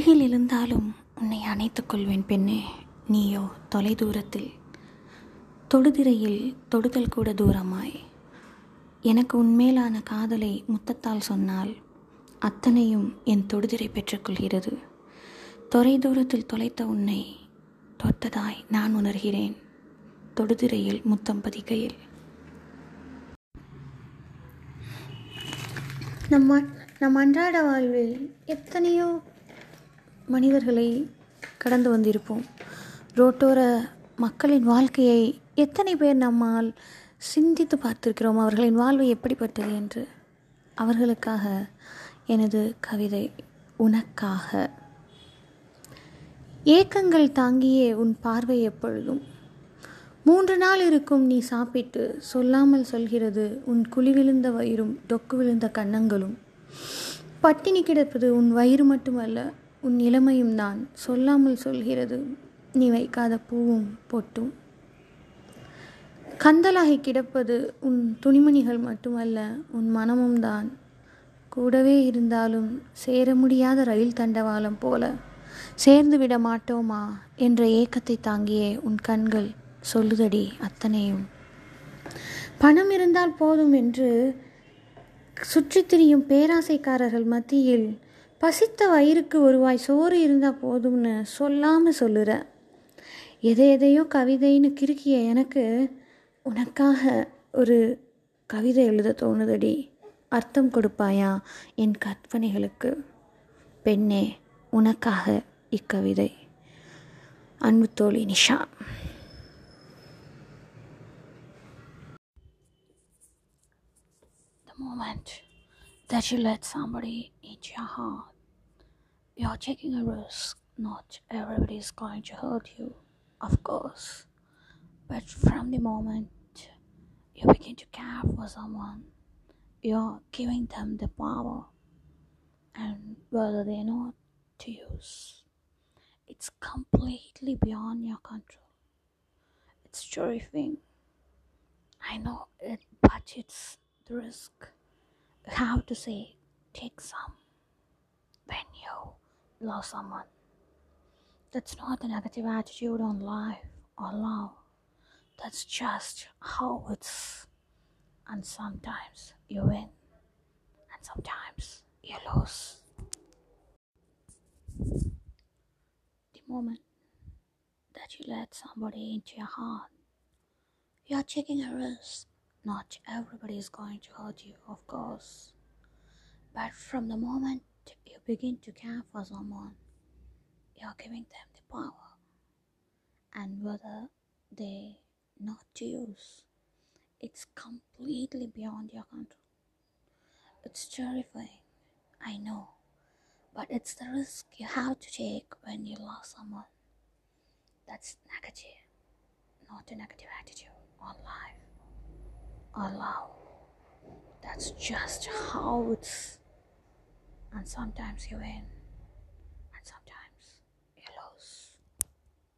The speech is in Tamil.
அருகில் இருந்தாலும் உன்னை அணைத்துக் கொள்வேன் பெண்ணே. நீயோ தொலை தூரத்தில் தொடுதிரையில் தொடுதல் கூட தூரமாய். எனக்கு உன்மேலான காதலை முத்தத்தால் சொன்னால் அத்தனையும் என் தொடுதிரை பெற்றுக்கொள்கிறது தொலை தூரத்தில் தொலைத்த உன்னை தொட்டதாய் நான் உணர்கிறேன். தொடுதிரையில் முத்தம் பதிக்கையில். நம்ம நம் அன்றாட வாழ்வில் எத்தனையோ மனிதர்களை கடந்து வந்திருப்போம். ரோட்டோர மக்களின் வாழ்க்கையை எத்தனை பேர் நம்மால் சிந்தித்து பார்த்திருக்கிறோம்? அவர்களின் வாழ்வு எப்படிப்பட்டது என்று. அவர்களுக்காக எனது கவிதை உனக்காக. ஏக்கங்கள் தாங்கியே உன் பார்வை எப்பொழுதும். மூன்று நாள் இருக்கும் நீ சாப்பிட்டு சொல்லாமல் சொல்கிறது உன் குழி விழுந்த வயிறும் டொக்கு விழுந்த கன்னங்களும். பட்டினி கிடப்பது உன் வயிறு மட்டுமல்ல உன் இளமையும் தான் சொல்லாமல் சொல்கிறது. நீ வைக்காத பூவும் பொட்டும். கந்தலாகி கிடப்பது உன் துணிமணிகள் மட்டுமல்ல உன் மனமும் தான். கூடவே இருந்தாலும் சேர முடியாத ரயில் தண்டவாளம் போல சேர்ந்து விட மாட்டோமா என்ற ஏக்கத்தை தாங்கியே உன் கண்கள் சொல்லுதடி அத்தனையும். பணம் இருந்தால் போதும் என்று சுற்றித் திரியும் பேராசைக்காரர்கள் மத்தியில் பசித்த வயிறுக்கு ஒருவாய் சோறு இருந்தால் போதும்னு சொல்லாமல் சொல்லுற. எதை எதையோ கவிதைன்னு கிறுக்கிய எனக்கு உனக்காக ஒரு கவிதை எழுத தோணுதடி. அர்த்தம் கொடுப்பாயா என் கற்பனைகளுக்கு? பெண்ணே உனக்காக இக்கவிதை. அன்பு தோழி Nisha. The moment that you let somebody into your heart, you're taking a risk. Not everybody is going to hurt you, of course. But from the moment you begin to care for someone, you're giving them the power. And whether they know to use, it's completely beyond your control. It's terrifying. I know it, but it's the risk. Have to say, take some you love someone. That's not a negative attitude on life or love. That's just how it's. And sometimes you win, and sometimes you lose. The moment that you let somebody into your heart, you're taking a risk. Not everybody is going to hurt you, of course. But from the moment you begin to care for someone, you're giving them the power. And whether they not to use, it's completely beyond your control. It's terrifying, I know, but it's the risk you have to take when you love someone. That's negative, not a negative attitude on life or love. That's just how it's. And sometimes you win,